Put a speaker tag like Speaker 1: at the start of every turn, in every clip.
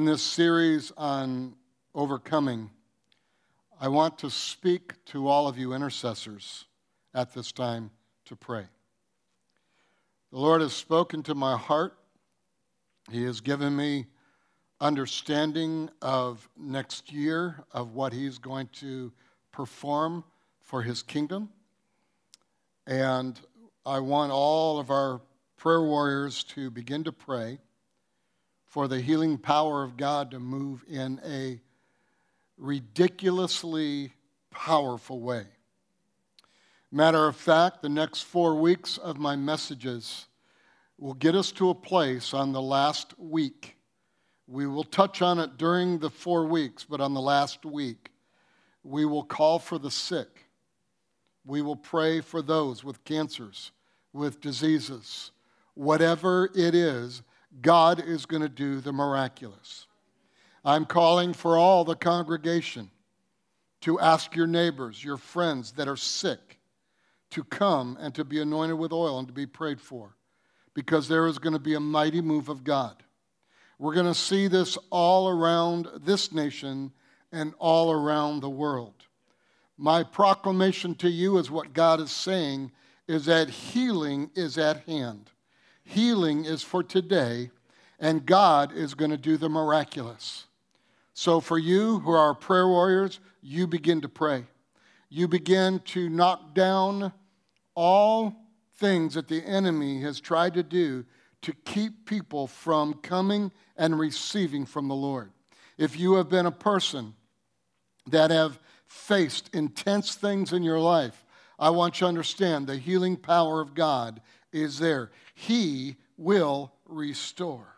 Speaker 1: In this series on overcoming, I want to speak to all of you intercessors at this time to pray. The Lord has spoken to my heart. He has given me understanding of next year, of what He's going to perform for His kingdom. And I want all of our prayer warriors to begin to pray for the healing power of God to move in a ridiculously powerful way. Matter of fact, the next four weeks of my messages will get us to a place on the last week. We will touch on it during the four weeks, but on the last week, we will call for the sick. We will pray for those with cancers, with diseases, whatever it is God is going to do the miraculous. I'm calling for all the congregation to ask your neighbors, your friends that are sick, to come and to be anointed with oil and to be prayed for because there is going to be a mighty move of God. We're going to see this all around this nation and all around the world. My proclamation to you is what God is saying is that healing is at hand. Healing is for today, and God is going to do the miraculous. So, for you who are prayer warriors, you begin to pray. You begin to knock down all things that the enemy has tried to do to keep people from coming and receiving from the Lord. If you have been a person that have faced intense things in your life, I want you to understand the healing power of God is there. He will restore.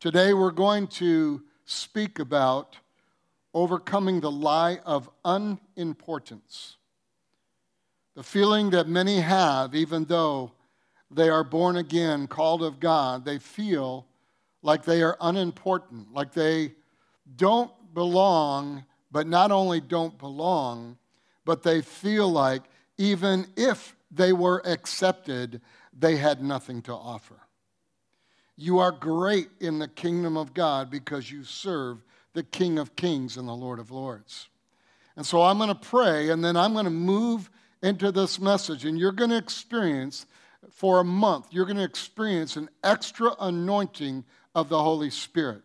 Speaker 1: Today we're going to speak about overcoming the lie of unimportance. The feeling that many have, even though they are born again, called of God, they feel like they are unimportant, like they don't belong, but not only don't belong, but they feel like even if they were accepted, they had nothing to offer. You are great in the kingdom of God because you serve the King of Kings and the Lord of Lords. And so I'm going to pray, and then I'm going to move into this message, and you're going to experience for a month, you're going to experience an extra anointing of the Holy Spirit.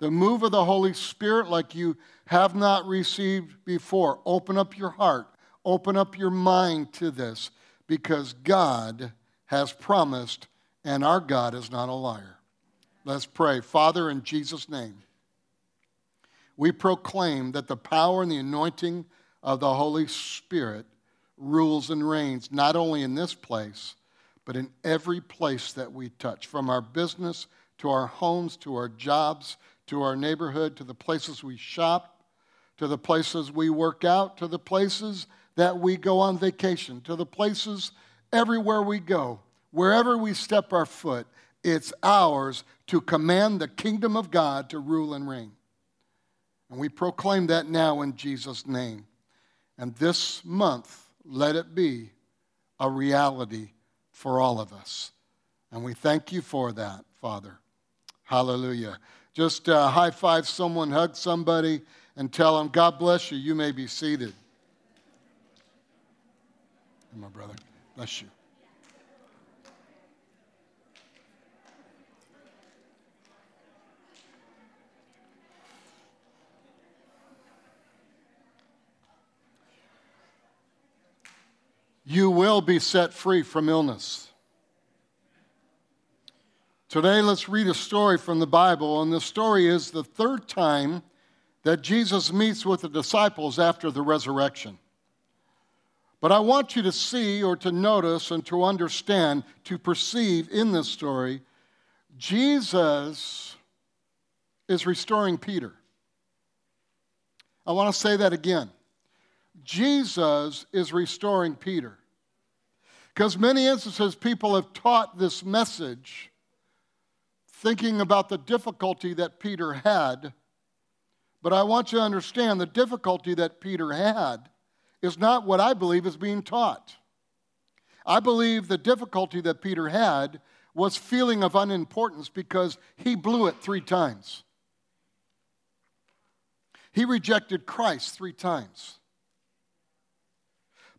Speaker 1: The move of the Holy Spirit, like you have not received before. Open up your heart, open up your mind to this because God has promised, and our God is not a liar. Let's pray. Father, in Jesus' name, we proclaim that the power and the anointing of the Holy Spirit rules and reigns, not only in this place, but in every place that we touch, from our business to our homes to our jobs to our neighborhood to the places we shop to the places we work out to the places that we go on vacation, to the places everywhere we go, wherever we step our foot, it's ours to command the kingdom of God to rule and reign. And we proclaim that now in Jesus' name. And this month, let it be a reality for all of us. And we thank you for that, Father. Hallelujah. Just uh, high five someone, hug somebody, and tell them, God bless you. You may be seated my brother. Bless you. You will be set free from illness. Today, let's read a story from the Bible, and the story is the third time that Jesus meets with the disciples after the resurrection. But I want you to see or to notice and to understand, to perceive in this story, Jesus is restoring Peter. I want to say that again. Jesus is restoring Peter. Because many instances, people have taught this message thinking about the difficulty that Peter had. But I want you to understand the difficulty that Peter had is not what I believe is being taught. I believe the difficulty that Peter had was feeling of unimportance because he blew it three times. He rejected Christ three times.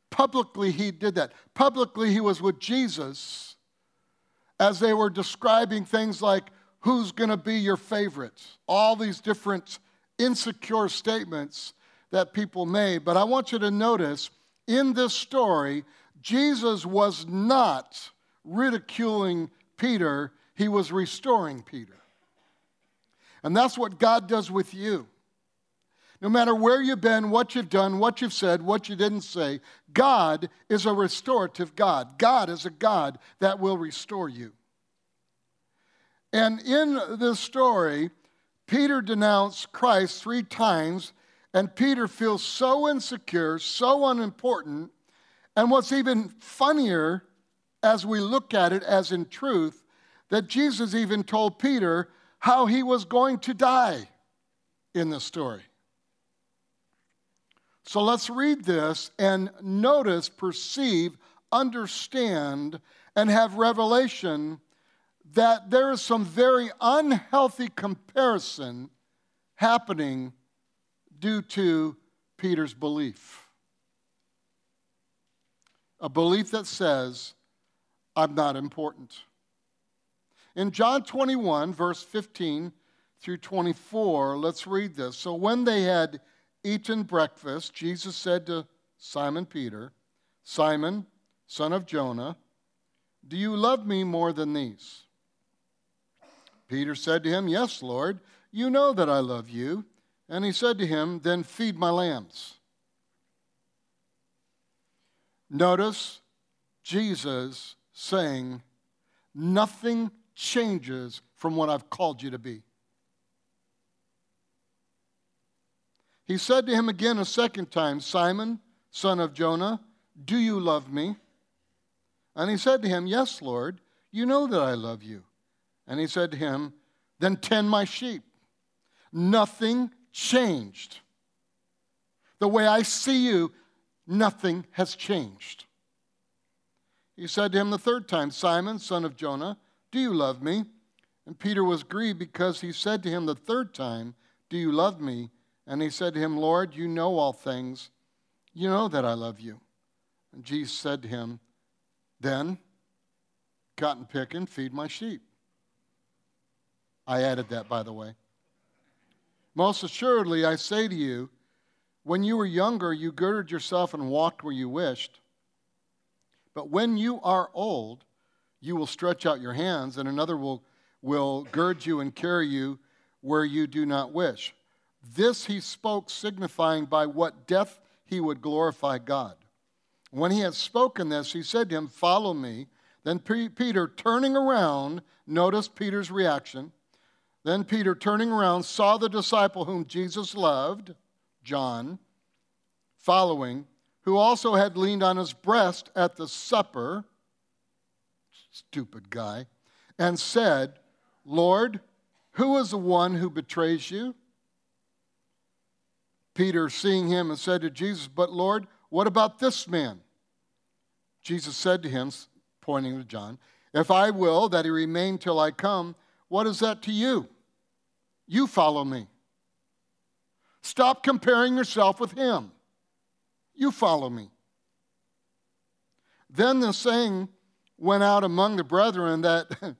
Speaker 1: Publicly, he did that. Publicly, he was with Jesus as they were describing things like, Who's going to be your favorite? All these different insecure statements that people made. But I want you to notice in this story, Jesus was not ridiculing Peter, he was restoring Peter. And that's what God does with you. No matter where you've been, what you've done, what you've said, what you didn't say, God is a restorative God. God is a God that will restore you. And in this story, Peter denounced Christ three times, and Peter feels so insecure, so unimportant. And what's even funnier as we look at it as in truth, that Jesus even told Peter how he was going to die in the story. So let's read this and notice, perceive, understand, and have revelation that there is some very unhealthy comparison happening due to Peter's belief. A belief that says, I'm not important. In John 21, verse 15 through 24, let's read this. So when they had eaten breakfast, Jesus said to Simon Peter, Simon, son of Jonah, do you love me more than these? Peter said to him, Yes, Lord, you know that I love you. And he said to him, Then feed my lambs. Notice Jesus saying, Nothing changes from what I've called you to be. He said to him again a second time, Simon, son of Jonah, do you love me? And he said to him, Yes, Lord, you know that I love you. And he said to him, Then tend my sheep. Nothing changed. The way I see you, nothing has changed. He said to him the third time, Simon, son of Jonah, do you love me? And Peter was grieved because he said to him the third time, Do you love me? And he said to him, Lord, you know all things. You know that I love you. And Jesus said to him, Then, cotton pick and feed my sheep. I added that, by the way. Most assuredly, I say to you, when you were younger, you girded yourself and walked where you wished. But when you are old, you will stretch out your hands, and another will, will gird you and carry you where you do not wish. This he spoke, signifying by what death he would glorify God. When he had spoken this, he said to him, Follow me. Then Peter, turning around, noticed Peter's reaction. Then Peter, turning around, saw the disciple whom Jesus loved, John, following, who also had leaned on his breast at the supper, stupid guy, and said, Lord, who is the one who betrays you? Peter, seeing him, and said to Jesus, But Lord, what about this man? Jesus said to him, pointing to John, If I will that he remain till I come, what is that to you? You follow me. Stop comparing yourself with him. You follow me. Then the saying went out among the brethren that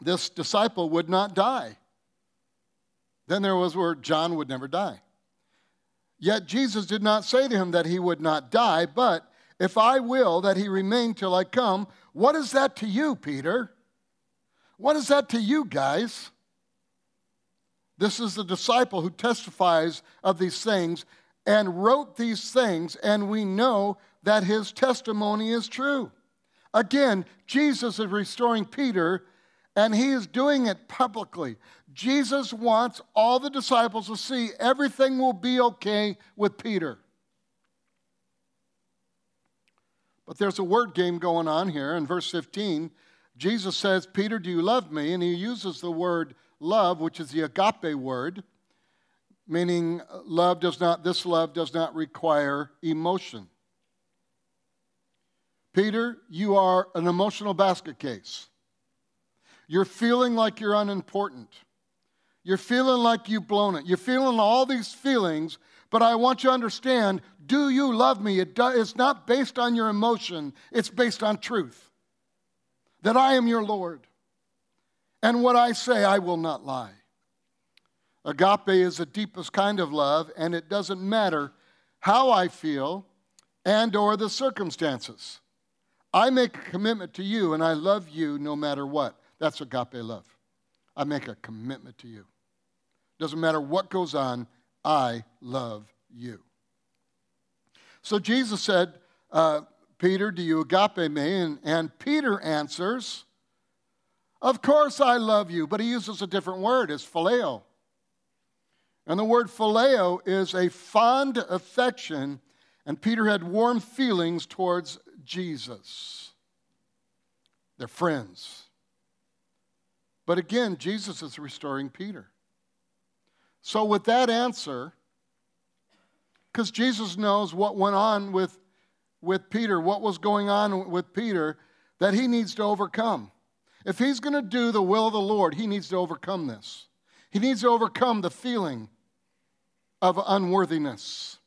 Speaker 1: this disciple would not die. Then there was where John would never die. Yet Jesus did not say to him that he would not die, but if I will that he remain till I come, what is that to you, Peter? What is that to you, guys? This is the disciple who testifies of these things and wrote these things, and we know that his testimony is true. Again, Jesus is restoring Peter, and he is doing it publicly. Jesus wants all the disciples to see everything will be okay with Peter. But there's a word game going on here. In verse 15, Jesus says, Peter, do you love me? And he uses the word love, which is the agape word meaning love does not, this love does not require emotion. Peter, you are an emotional basket case. You're feeling like you're unimportant. You're feeling like you've blown it. You're feeling all these feelings, but I want you to understand do you love me? It do, it's not based on your emotion, it's based on truth. That I am your Lord. And what I say, I will not lie. Agape is the deepest kind of love, and it doesn't matter how I feel and or the circumstances. I make a commitment to you and I love you no matter what. That's agape love. I make a commitment to you. Doesn't matter what goes on, I love you. So Jesus said, uh, Peter, do you agape me? And, and Peter answers, Of course I love you. But he uses a different word, it's phileo. And the word phileo is a fond affection, and Peter had warm feelings towards Jesus. They're friends. But again, Jesus is restoring Peter. So, with that answer, because Jesus knows what went on with, with Peter, what was going on with Peter, that he needs to overcome. If he's going to do the will of the Lord, he needs to overcome this. He needs to overcome the feeling of unworthiness.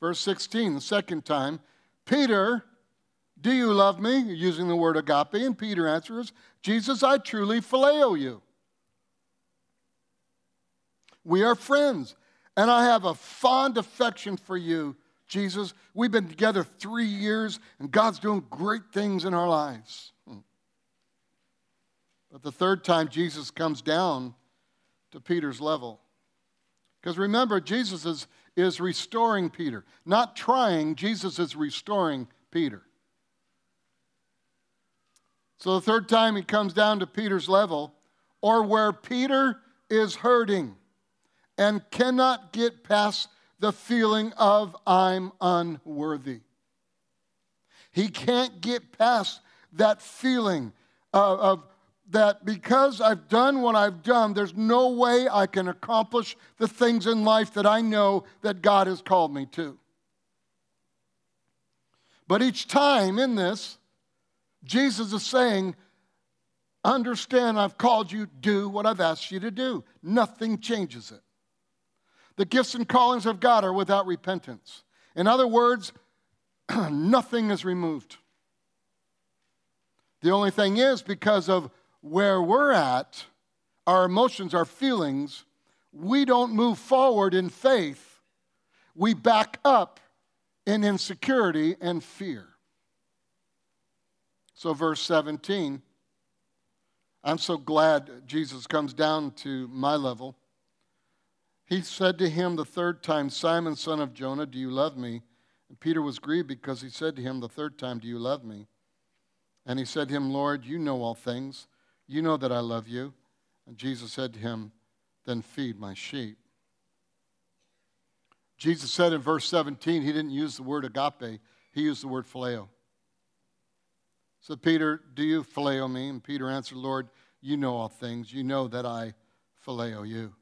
Speaker 1: Verse 16, the second time, Peter, do you love me? Using the word agape. And Peter answers, Jesus, I truly phileo you. We are friends, and I have a fond affection for you, Jesus. We've been together three years, and God's doing great things in our lives. But the third time, Jesus comes down to Peter's level. Because remember, Jesus is, is restoring Peter. Not trying, Jesus is restoring Peter. So the third time he comes down to Peter's level, or where Peter is hurting and cannot get past the feeling of I'm unworthy. He can't get past that feeling of, of that because I've done what I've done, there's no way I can accomplish the things in life that I know that God has called me to. But each time in this, Jesus is saying, Understand, I've called you, do what I've asked you to do. Nothing changes it. The gifts and callings of God are without repentance. In other words, nothing is removed. The only thing is, because of where we're at, our emotions, our feelings, we don't move forward in faith. We back up in insecurity and fear. So, verse 17, I'm so glad Jesus comes down to my level. He said to him the third time, Simon, son of Jonah, do you love me? And Peter was grieved because he said to him the third time, Do you love me? And he said to him, Lord, you know all things. You know that I love you. And Jesus said to him, Then feed my sheep. Jesus said in verse 17, he didn't use the word agape, he used the word phileo. So, Peter, do you phileo me? And Peter answered, Lord, you know all things. You know that I phileo you.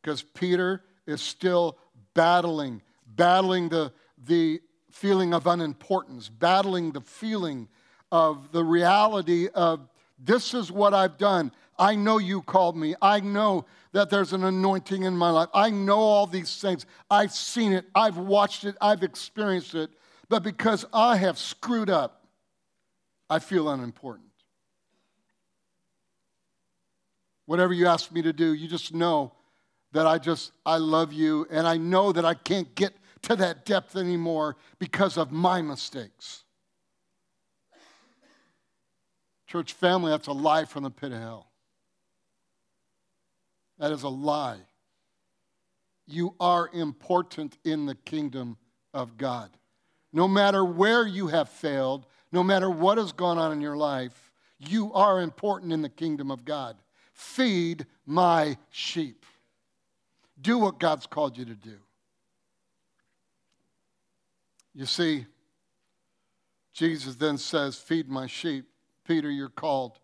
Speaker 1: Because Peter is still battling, battling the, the feeling of unimportance, battling the feeling of the reality of this is what I've done. I know you called me. I know that there's an anointing in my life. I know all these things. I've seen it. I've watched it. I've experienced it. But because I have screwed up, I feel unimportant. Whatever you ask me to do, you just know that I just, I love you, and I know that I can't get to that depth anymore because of my mistakes. Church family, that's a lie from the pit of hell. That is a lie. You are important in the kingdom of God. No matter where you have failed, no matter what has gone on in your life, you are important in the kingdom of God. Feed my sheep. Do what God's called you to do. You see, Jesus then says, Feed my sheep. Peter, you're called.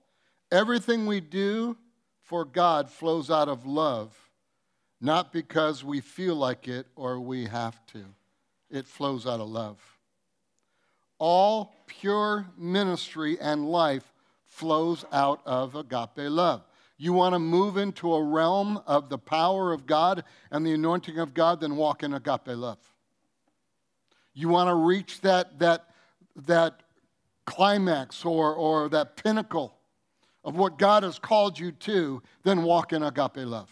Speaker 1: Everything we do for God flows out of love, not because we feel like it or we have to. It flows out of love. All pure ministry and life flows out of agape love. You want to move into a realm of the power of God and the anointing of God, then walk in agape love. You want to reach that, that, that climax or, or that pinnacle of what God has called you to, then walk in agape love.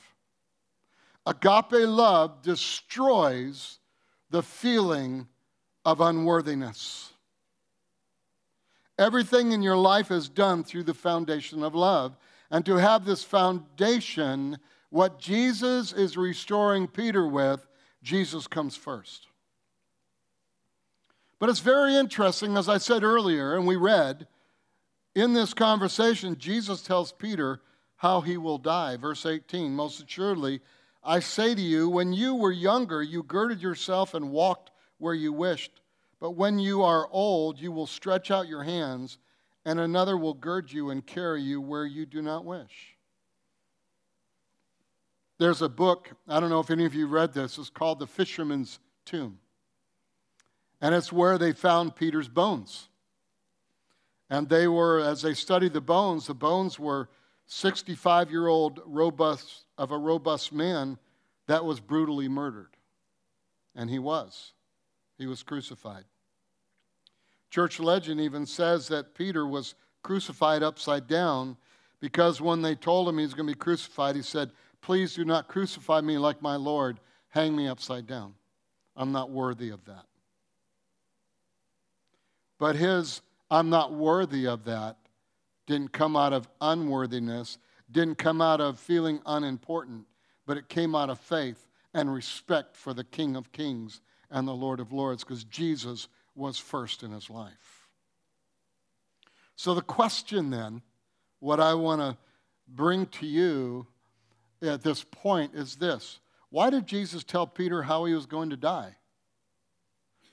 Speaker 1: Agape love destroys the feeling of unworthiness. Everything in your life is done through the foundation of love. And to have this foundation, what Jesus is restoring Peter with, Jesus comes first. But it's very interesting, as I said earlier, and we read, in this conversation, Jesus tells Peter how he will die. Verse 18 Most assuredly, I say to you, when you were younger, you girded yourself and walked where you wished. But when you are old, you will stretch out your hands, and another will gird you and carry you where you do not wish. There's a book, I don't know if any of you read this, it's called The Fisherman's Tomb. And it's where they found Peter's bones. And they were, as they studied the bones, the bones were 65 year old robust of a robust man that was brutally murdered. And he was. He was crucified. Church legend even says that Peter was crucified upside down because when they told him he was going to be crucified, he said, Please do not crucify me like my Lord. Hang me upside down. I'm not worthy of that. But his I'm not worthy of that didn't come out of unworthiness, didn't come out of feeling unimportant, but it came out of faith and respect for the King of Kings and the Lord of Lords because Jesus was first in his life. So, the question then, what I want to bring to you at this point is this Why did Jesus tell Peter how he was going to die?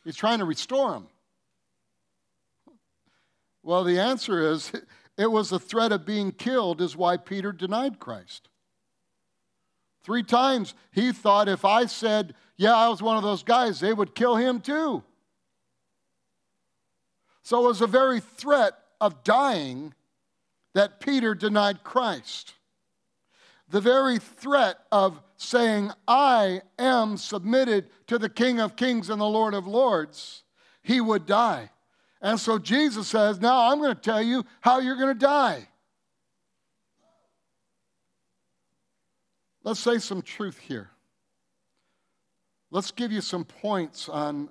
Speaker 1: He's trying to restore him. Well, the answer is it was the threat of being killed, is why Peter denied Christ. Three times he thought if I said, Yeah, I was one of those guys, they would kill him too. So it was a very threat of dying that Peter denied Christ. The very threat of saying, I am submitted to the King of Kings and the Lord of Lords, he would die. And so Jesus says, Now I'm going to tell you how you're going to die. Let's say some truth here. Let's give you some points on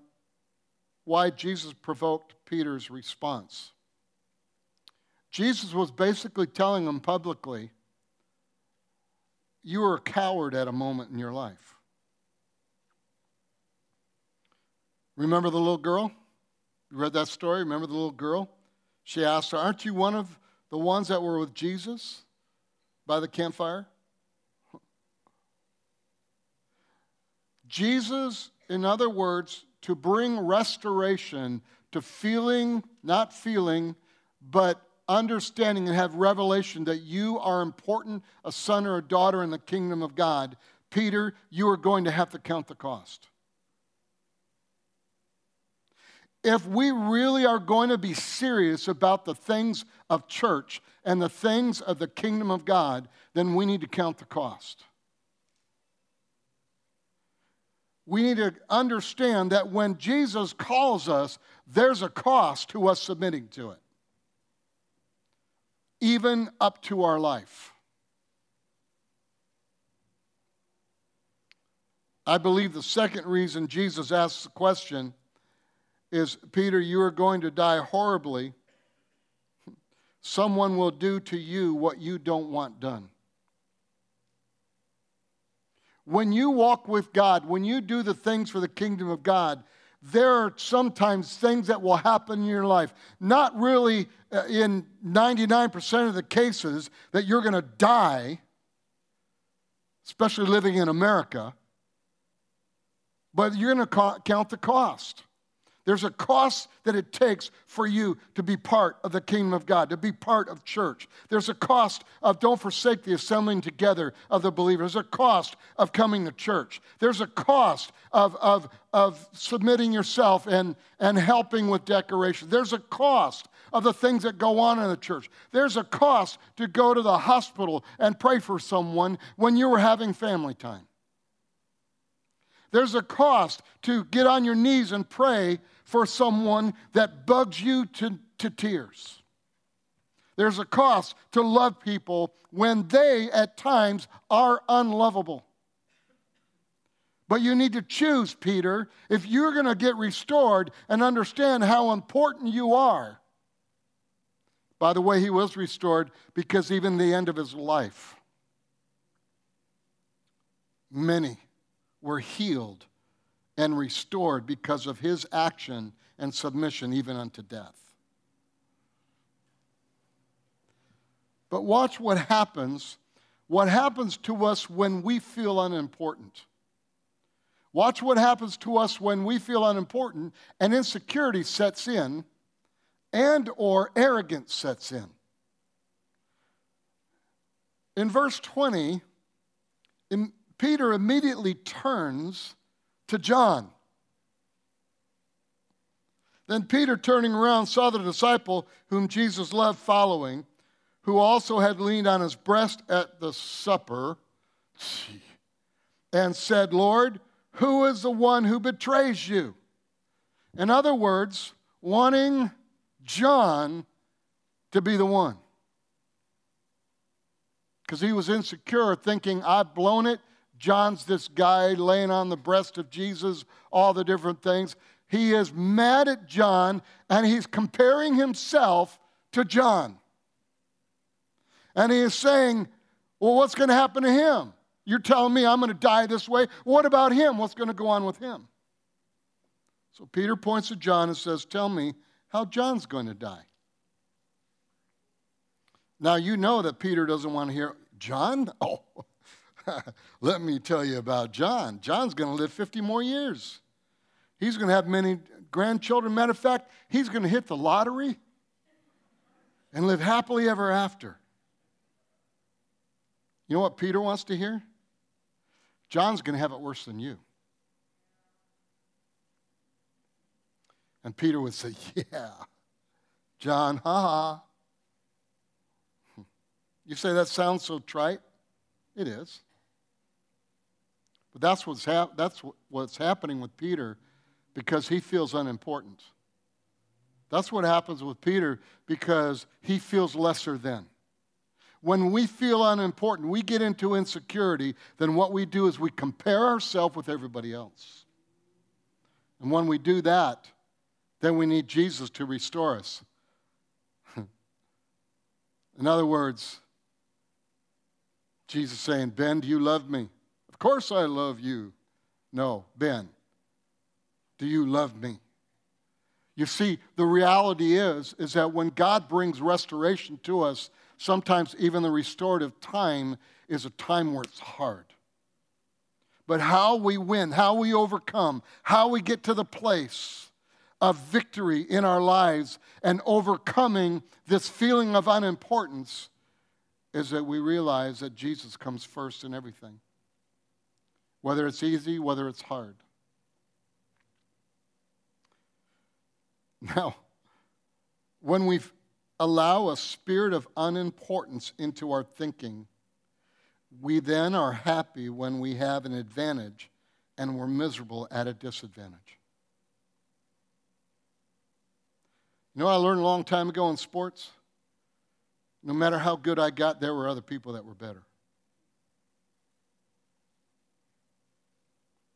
Speaker 1: why Jesus provoked Peter's response. Jesus was basically telling him publicly, You were a coward at a moment in your life. Remember the little girl? You read that story? Remember the little girl? She asked her, Aren't you one of the ones that were with Jesus by the campfire? Jesus, in other words, to bring restoration to feeling, not feeling, but understanding and have revelation that you are important, a son or a daughter in the kingdom of God, Peter, you are going to have to count the cost. If we really are going to be serious about the things of church and the things of the kingdom of God, then we need to count the cost. We need to understand that when Jesus calls us, there's a cost to us submitting to it, even up to our life. I believe the second reason Jesus asks the question is Peter, you are going to die horribly. Someone will do to you what you don't want done. When you walk with God, when you do the things for the kingdom of God, there are sometimes things that will happen in your life. Not really uh, in 99% of the cases that you're going to die, especially living in America, but you're going to count the cost. There's a cost that it takes for you to be part of the kingdom of God, to be part of church. There's a cost of don't forsake the assembling together of the believers. There's a cost of coming to church. There's a cost of, of, of submitting yourself and, and helping with decoration. There's a cost of the things that go on in the church. There's a cost to go to the hospital and pray for someone when you were having family time. There's a cost to get on your knees and pray for someone that bugs you to, to tears. There's a cost to love people when they, at times, are unlovable. But you need to choose, Peter, if you're going to get restored and understand how important you are. By the way, he was restored because even the end of his life, many were healed and restored because of his action and submission, even unto death. But watch what happens. What happens to us when we feel unimportant. Watch what happens to us when we feel unimportant and insecurity sets in and or arrogance sets in. In verse 20, Peter immediately turns to John. Then Peter, turning around, saw the disciple whom Jesus loved following, who also had leaned on his breast at the supper, and said, Lord, who is the one who betrays you? In other words, wanting John to be the one. Because he was insecure, thinking, I've blown it. John's this guy laying on the breast of Jesus, all the different things. He is mad at John and he's comparing himself to John. And he is saying, Well, what's going to happen to him? You're telling me I'm going to die this way. What about him? What's going to go on with him? So Peter points to John and says, Tell me how John's going to die. Now, you know that Peter doesn't want to hear, John? Oh, Let me tell you about John. John's going to live 50 more years. He's going to have many grandchildren. Matter of fact, he's going to hit the lottery and live happily ever after. You know what Peter wants to hear? John's going to have it worse than you. And Peter would say, Yeah, John, ha ha. You say that sounds so trite? It is. But that's what's, hap- that's what's happening with Peter because he feels unimportant. That's what happens with Peter because he feels lesser than. When we feel unimportant, we get into insecurity, then what we do is we compare ourselves with everybody else. And when we do that, then we need Jesus to restore us. In other words, Jesus saying, Ben, do you love me? Course I love you. No, Ben, do you love me? You see, the reality is, is that when God brings restoration to us, sometimes even the restorative time is a time where it's hard. But how we win, how we overcome, how we get to the place of victory in our lives and overcoming this feeling of unimportance is that we realize that Jesus comes first in everything whether it's easy, whether it's hard. Now, when we allow a spirit of unimportance into our thinking, we then are happy when we have an advantage and we're miserable at a disadvantage. You know I learned a long time ago in sports? No matter how good I got, there were other people that were better.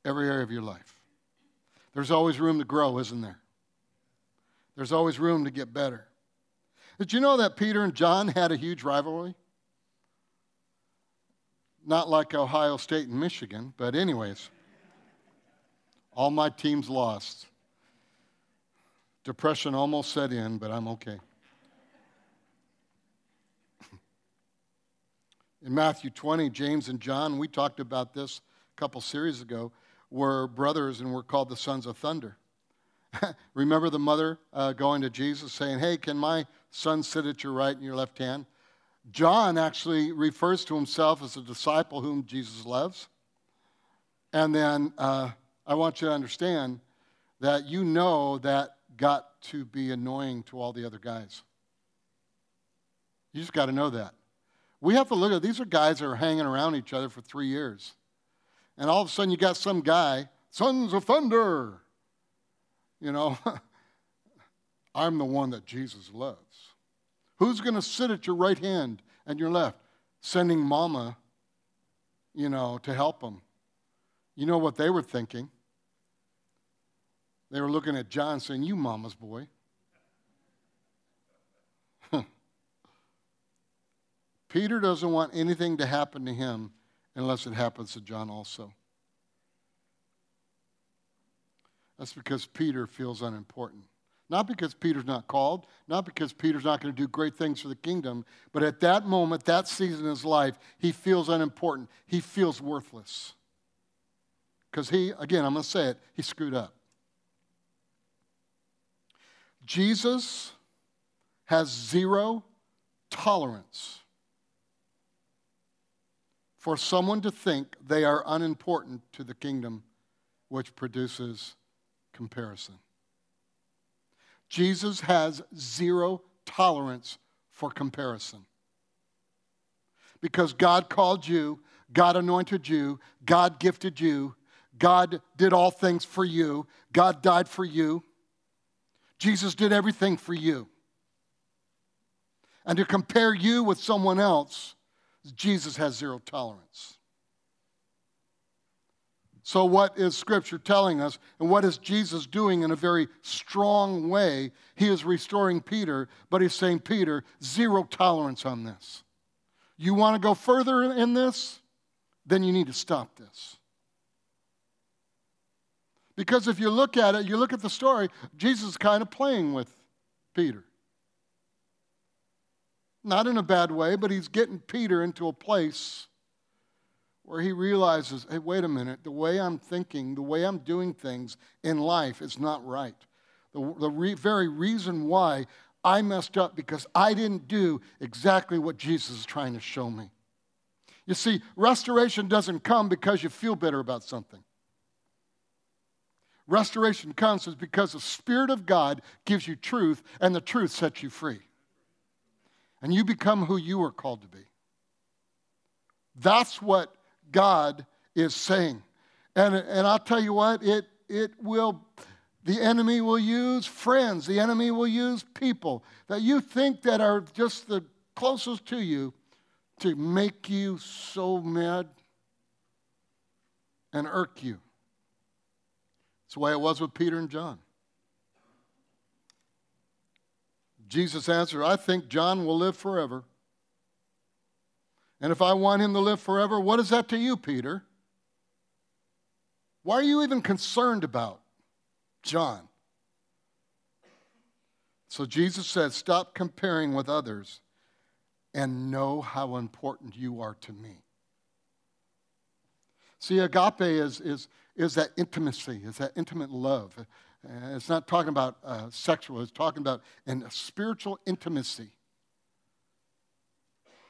Speaker 1: Every area of your life. There's always room to grow, isn't there? There's always room to get better. Did you know that Peter and John had a huge rivalry? Not like Ohio State and Michigan, but, anyways, all my teams lost. Depression almost set in, but I'm okay. In Matthew 20, James and John, we talked about this a couple series ago were brothers and were called the sons of thunder. Remember the mother uh, going to Jesus saying, Hey, can my son sit at your right and your left hand? John actually refers to himself as a disciple whom Jesus loves. And then uh, I want you to understand that you know that got to be annoying to all the other guys. You just got to know that. We have to look at these are guys that are hanging around each other for three years. And all of a sudden you got some guy, sons of thunder. You know, I'm the one that Jesus loves. Who's going to sit at your right hand and your left? Sending mama, you know, to help them. You know what they were thinking. They were looking at John saying, You mama's boy. Peter doesn't want anything to happen to him unless it happens to John also. That's because Peter feels unimportant. Not because Peter's not called, not because Peter's not going to do great things for the kingdom, but at that moment, that season in his life, he feels unimportant. He feels worthless. Because he, again, I'm going to say it, he screwed up. Jesus has zero tolerance for someone to think they are unimportant to the kingdom, which produces comparison. Jesus has zero tolerance for comparison. Because God called you, God anointed you, God gifted you, God did all things for you, God died for you. Jesus did everything for you. And to compare you with someone else, Jesus has zero tolerance. So, what is Scripture telling us, and what is Jesus doing in a very strong way? He is restoring Peter, but he's saying, Peter, zero tolerance on this. You want to go further in this? Then you need to stop this. Because if you look at it, you look at the story, Jesus is kind of playing with Peter. Not in a bad way, but he's getting Peter into a place where he realizes hey, wait a minute, the way I'm thinking, the way I'm doing things in life is not right. The, the re- very reason why I messed up because I didn't do exactly what Jesus is trying to show me. You see, restoration doesn't come because you feel better about something. Restoration comes because the Spirit of God gives you truth, and the truth sets you free. And you become who you are called to be. That's what God is saying. And, and I'll tell you what, it, it will, the enemy will use friends, the enemy will use people that you think that are just the closest to you to make you so mad and irk you. That's the way it was with Peter and John. Jesus answered, I think John will live forever. And if I want him to live forever, what is that to you, Peter? Why are you even concerned about John? So Jesus said, Stop comparing with others and know how important you are to me. See, agape is, is, is that intimacy, is that intimate love. It's not talking about uh, sexual, it's talking about a spiritual intimacy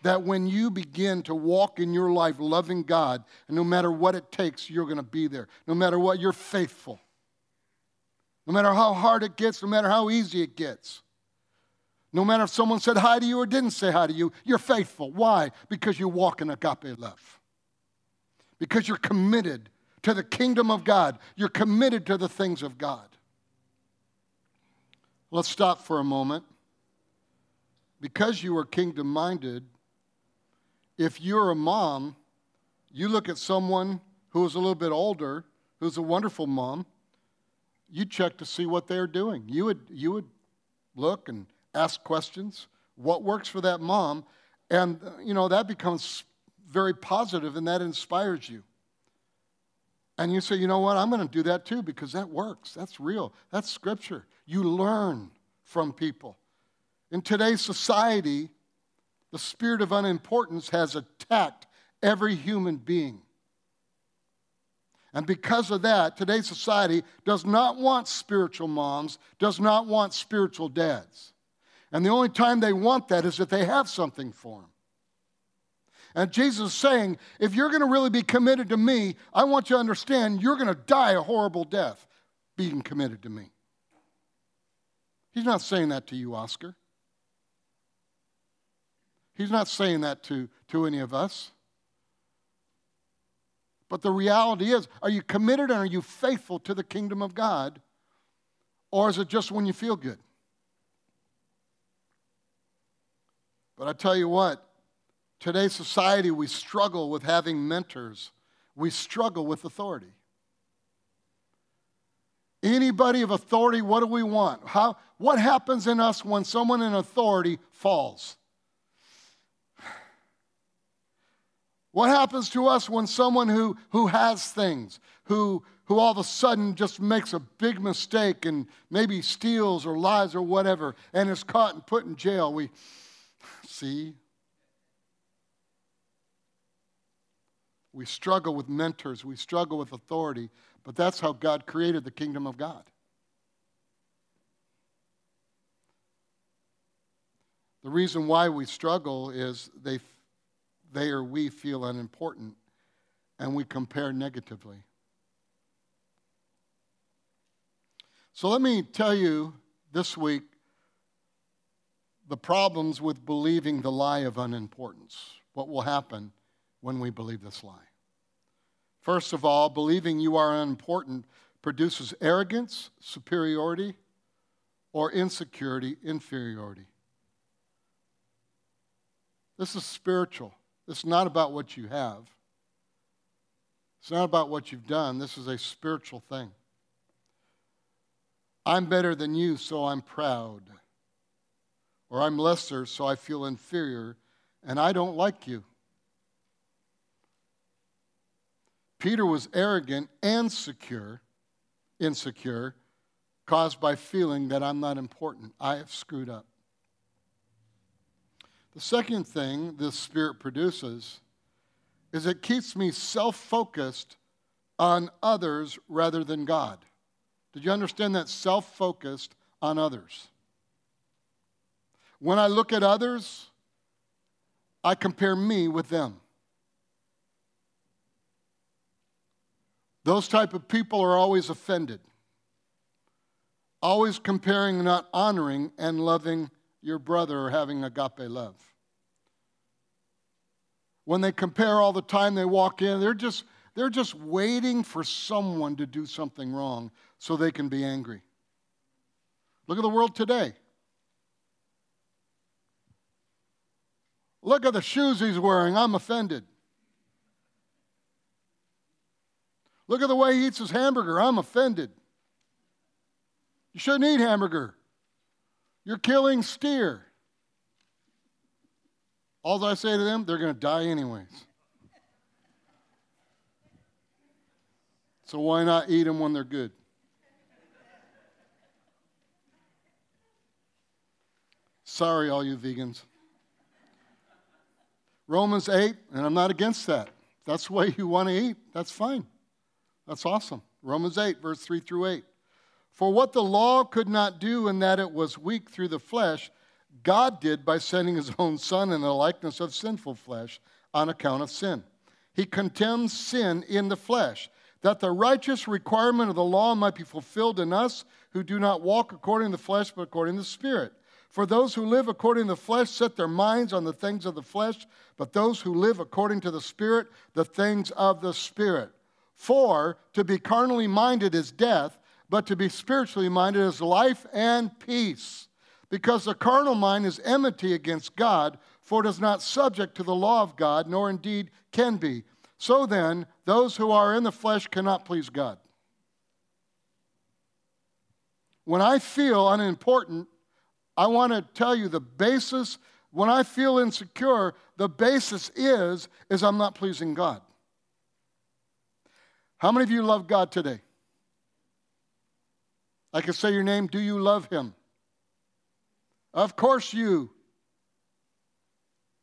Speaker 1: that when you begin to walk in your life loving God, and no matter what it takes, you're going to be there. No matter what, you're faithful. No matter how hard it gets, no matter how easy it gets. No matter if someone said hi to you or didn't say hi to you, you're faithful. Why? Because you walk in agape love. Because you're committed to the kingdom of God, you're committed to the things of God. Let's stop for a moment. Because you are kingdom minded, if you're a mom, you look at someone who is a little bit older, who's a wonderful mom, you check to see what they're doing. You would, you would look and ask questions. What works for that mom? And, you know, that becomes very positive and that inspires you. And you say, you know what, I'm going to do that too because that works. That's real. That's scripture. You learn from people. In today's society, the spirit of unimportance has attacked every human being. And because of that, today's society does not want spiritual moms, does not want spiritual dads. And the only time they want that is if they have something for them. And Jesus is saying, if you're going to really be committed to me, I want you to understand you're going to die a horrible death being committed to me. He's not saying that to you, Oscar. He's not saying that to, to any of us. But the reality is, are you committed and are you faithful to the kingdom of God? Or is it just when you feel good? But I tell you what, today's society, we struggle with having mentors, we struggle with authority. Anybody of authority, what do we want? How, what happens in us when someone in authority falls? What happens to us when someone who, who has things, who, who all of a sudden just makes a big mistake and maybe steals or lies or whatever and is caught and put in jail? We see. We struggle with mentors, we struggle with authority, but that's how God created the kingdom of God. The reason why we struggle is they they or we feel unimportant and we compare negatively. So let me tell you this week the problems with believing the lie of unimportance. What will happen when we believe this lie? First of all, believing you are unimportant produces arrogance, superiority, or insecurity, inferiority. This is spiritual. Is not about what you have. It's not about what you've done. This is a spiritual thing. I'm better than you, so I'm proud. Or I'm lesser, so I feel inferior, and I don't like you. Peter was arrogant and secure, insecure, caused by feeling that I'm not important. I have screwed up. The second thing this spirit produces is it keeps me self focused on others rather than God. Did you understand that? Self focused on others. When I look at others, I compare me with them. Those type of people are always offended, always comparing, not honoring, and loving your brother or having agape love. When they compare all the time they walk in, they're just, they're just waiting for someone to do something wrong so they can be angry. Look at the world today. Look at the shoes he's wearing. I'm offended. Look at the way he eats his hamburger. I'm offended. You shouldn't eat hamburger. You're killing steer. All I say to them, they're going to die anyways. So why not eat them when they're good? Sorry, all you vegans. Romans 8, and I'm not against that. That's the way you want to eat. That's fine. That's awesome. Romans 8, verse 3 through 8. For what the law could not do in that it was weak through the flesh, God did by sending his own Son in the likeness of sinful flesh on account of sin. He condemns sin in the flesh, that the righteous requirement of the law might be fulfilled in us who do not walk according to the flesh, but according to the Spirit. For those who live according to the flesh set their minds on the things of the flesh, but those who live according to the Spirit, the things of the Spirit. For to be carnally minded is death, but to be spiritually minded is life and peace. Because the carnal mind is enmity against God, for it is not subject to the law of God, nor indeed can be. So then, those who are in the flesh cannot please God. When I feel unimportant, I want to tell you the basis, when I feel insecure, the basis is, is I'm not pleasing God. How many of you love God today? I can say your name. Do you love Him? Of course you.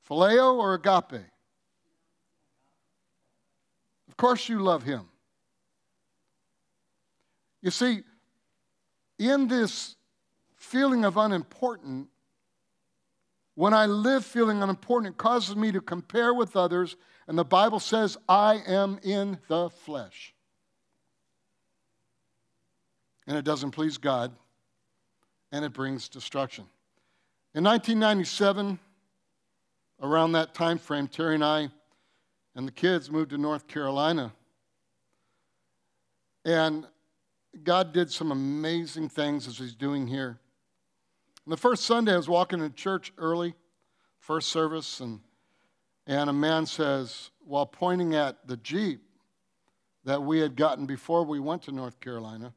Speaker 1: Phileo or agape? Of course you love Him. You see, in this feeling of unimportant, when I live feeling unimportant, it causes me to compare with others, and the Bible says, I am in the flesh. And it doesn't please God, and it brings destruction. In 1997, around that time frame, Terry and I and the kids moved to North Carolina. And God did some amazing things as He's doing here. And the first Sunday, I was walking in church early, first service, and, and a man says, while pointing at the Jeep that we had gotten before we went to North Carolina,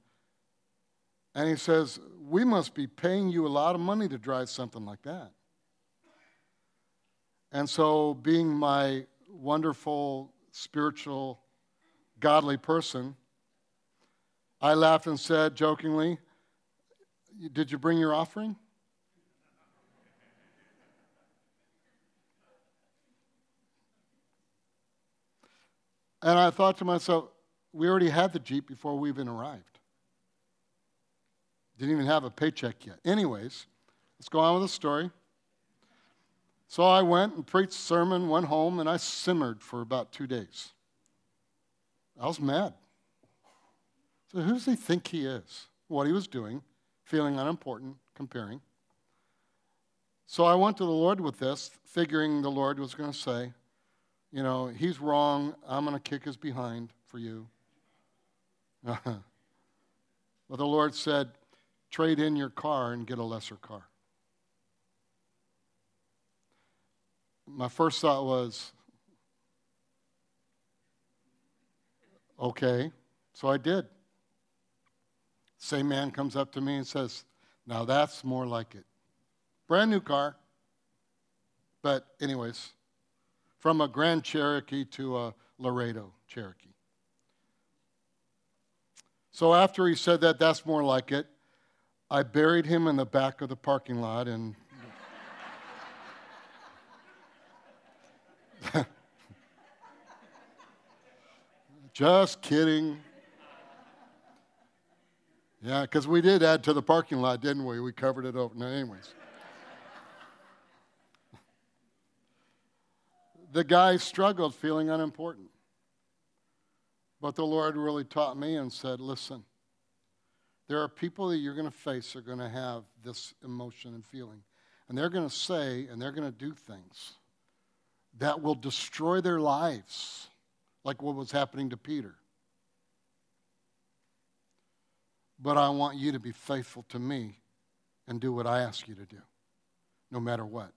Speaker 1: and he says, We must be paying you a lot of money to drive something like that. And so, being my wonderful, spiritual, godly person, I laughed and said jokingly, Did you bring your offering? And I thought to myself, we already had the Jeep before we even arrived. Didn't even have a paycheck yet. Anyways, let's go on with the story. So I went and preached sermon, went home, and I simmered for about two days. I was mad. So who does he think he is? What he was doing, feeling unimportant, comparing. So I went to the Lord with this, figuring the Lord was going to say, you know, he's wrong. I'm going to kick his behind for you. but the Lord said, trade in your car and get a lesser car. My first thought was, okay, so I did. Same man comes up to me and says, now that's more like it. Brand new car. But, anyways, from a Grand Cherokee to a Laredo Cherokee. So after he said that, that's more like it, I buried him in the back of the parking lot and. Just kidding. Yeah, because we did add to the parking lot, didn't we? We covered it over. No, anyways. the guy struggled feeling unimportant. But the Lord really taught me and said, listen, there are people that you're going to face are going to have this emotion and feeling. And they're going to say and they're going to do things that will destroy their lives, like what was happening to Peter. But I want you to be faithful to me and do what I ask you to do, no matter what.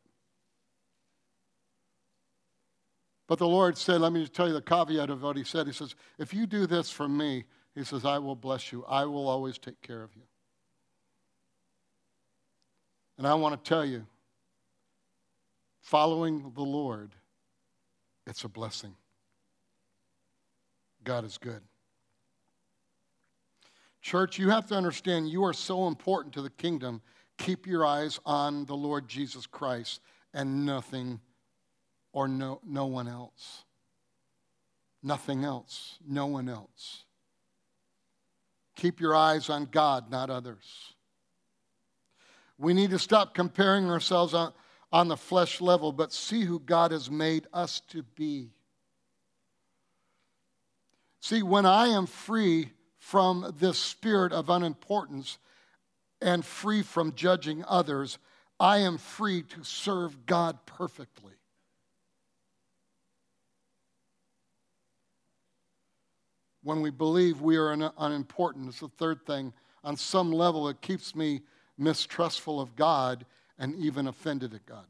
Speaker 1: But the Lord said, let me just tell you the caveat of what He said. He says, if you do this for me, He says, I will bless you. I will always take care of you. And I want to tell you, following the Lord, it's a blessing. God is good. Church, you have to understand you are so important to the kingdom. Keep your eyes on the Lord Jesus Christ and nothing or no, no one else. Nothing else, no one else. Keep your eyes on God, not others. We need to stop comparing ourselves on, on the flesh level, but see who God has made us to be. See, when I am free from this spirit of unimportance and free from judging others, I am free to serve God perfectly. When we believe we are unimportant. It's the third thing. On some level, it keeps me mistrustful of God and even offended at God.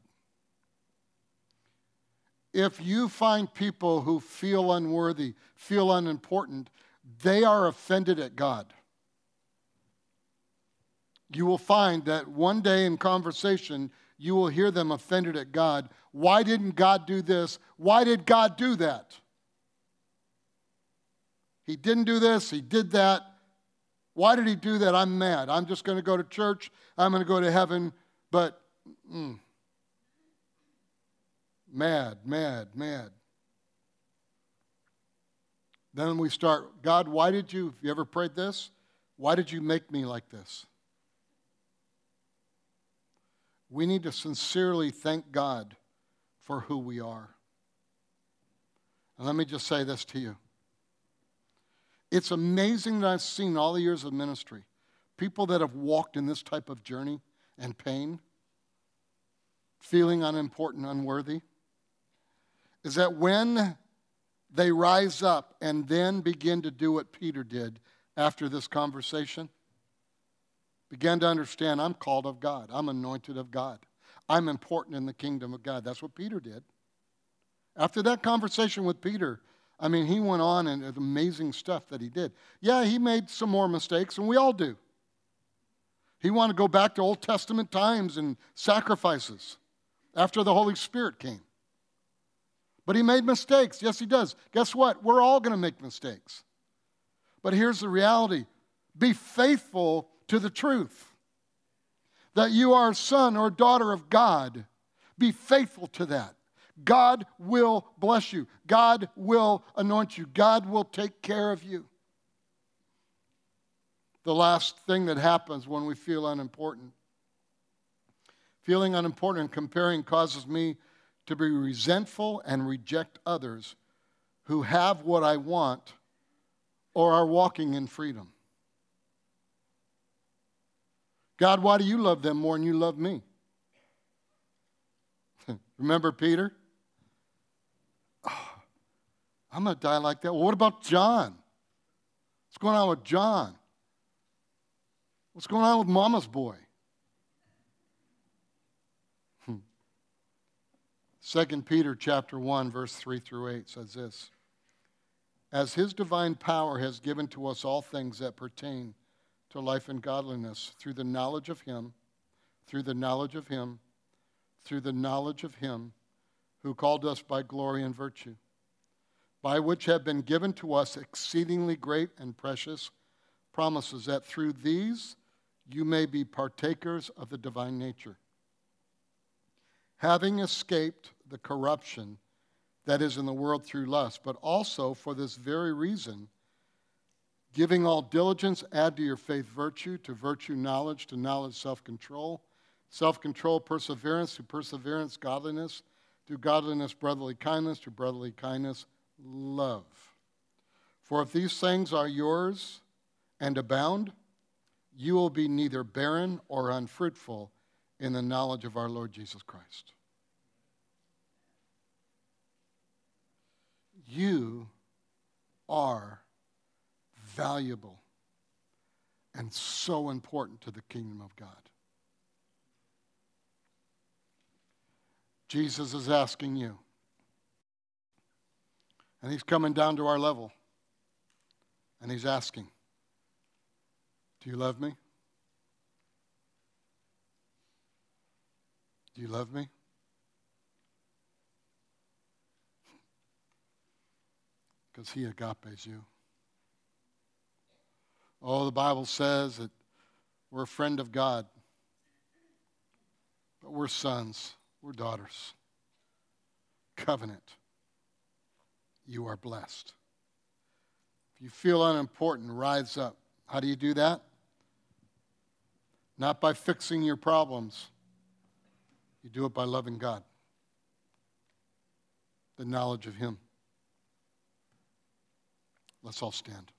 Speaker 1: If you find people who feel unworthy, feel unimportant, they are offended at God. You will find that one day in conversation, you will hear them offended at God. Why didn't God do this? Why did God do that? He didn't do this, he did that. Why did he do that? I'm mad. I'm just going to go to church, I'm going to go to heaven, but mm, mad, mad, mad. Then we start, God, why did you, have you ever prayed this? Why did you make me like this? We need to sincerely thank God for who we are. And let me just say this to you. It's amazing that I've seen all the years of ministry people that have walked in this type of journey and pain, feeling unimportant, unworthy, is that when they rise up and then begin to do what Peter did after this conversation, begin to understand I'm called of God, I'm anointed of God, I'm important in the kingdom of God. That's what Peter did. After that conversation with Peter, I mean, he went on and amazing stuff that he did. Yeah, he made some more mistakes, and we all do. He wanted to go back to Old Testament times and sacrifices after the Holy Spirit came. But he made mistakes. Yes, he does. Guess what? We're all going to make mistakes. But here's the reality be faithful to the truth that you are a son or daughter of God. Be faithful to that. God will bless you. God will anoint you. God will take care of you the last thing that happens when we feel unimportant. Feeling unimportant and comparing causes me to be resentful and reject others who have what I want or are walking in freedom. God, why do you love them more than you love me? Remember Peter? I'm going to die like that. Well, what about John? What's going on with John? What's going on with mama's boy? Hmm. 2 Peter chapter 1 verse 3 through 8 says this. As his divine power has given to us all things that pertain to life and godliness through the knowledge of him, through the knowledge of him, through the knowledge of him who called us by glory and virtue, by which have been given to us exceedingly great and precious promises that through these you may be partakers of the divine nature. Having escaped the corruption that is in the world through lust, but also for this very reason, giving all diligence, add to your faith virtue, to virtue knowledge, to knowledge self control, self control perseverance, to perseverance godliness, to godliness brotherly kindness, to brotherly kindness love. For if these things are yours and abound, you will be neither barren or unfruitful in the knowledge of our Lord Jesus Christ. You are valuable and so important to the kingdom of God. Jesus is asking you, and he's coming down to our level, and he's asking, do you love me? Do you love me? Because he agapes you. Oh, the Bible says that we're a friend of God, but we're sons, we're daughters. Covenant. You are blessed. If you feel unimportant, rise up. How do you do that? not by fixing your problems. You do it by loving God, the knowledge of Him. Let's all stand.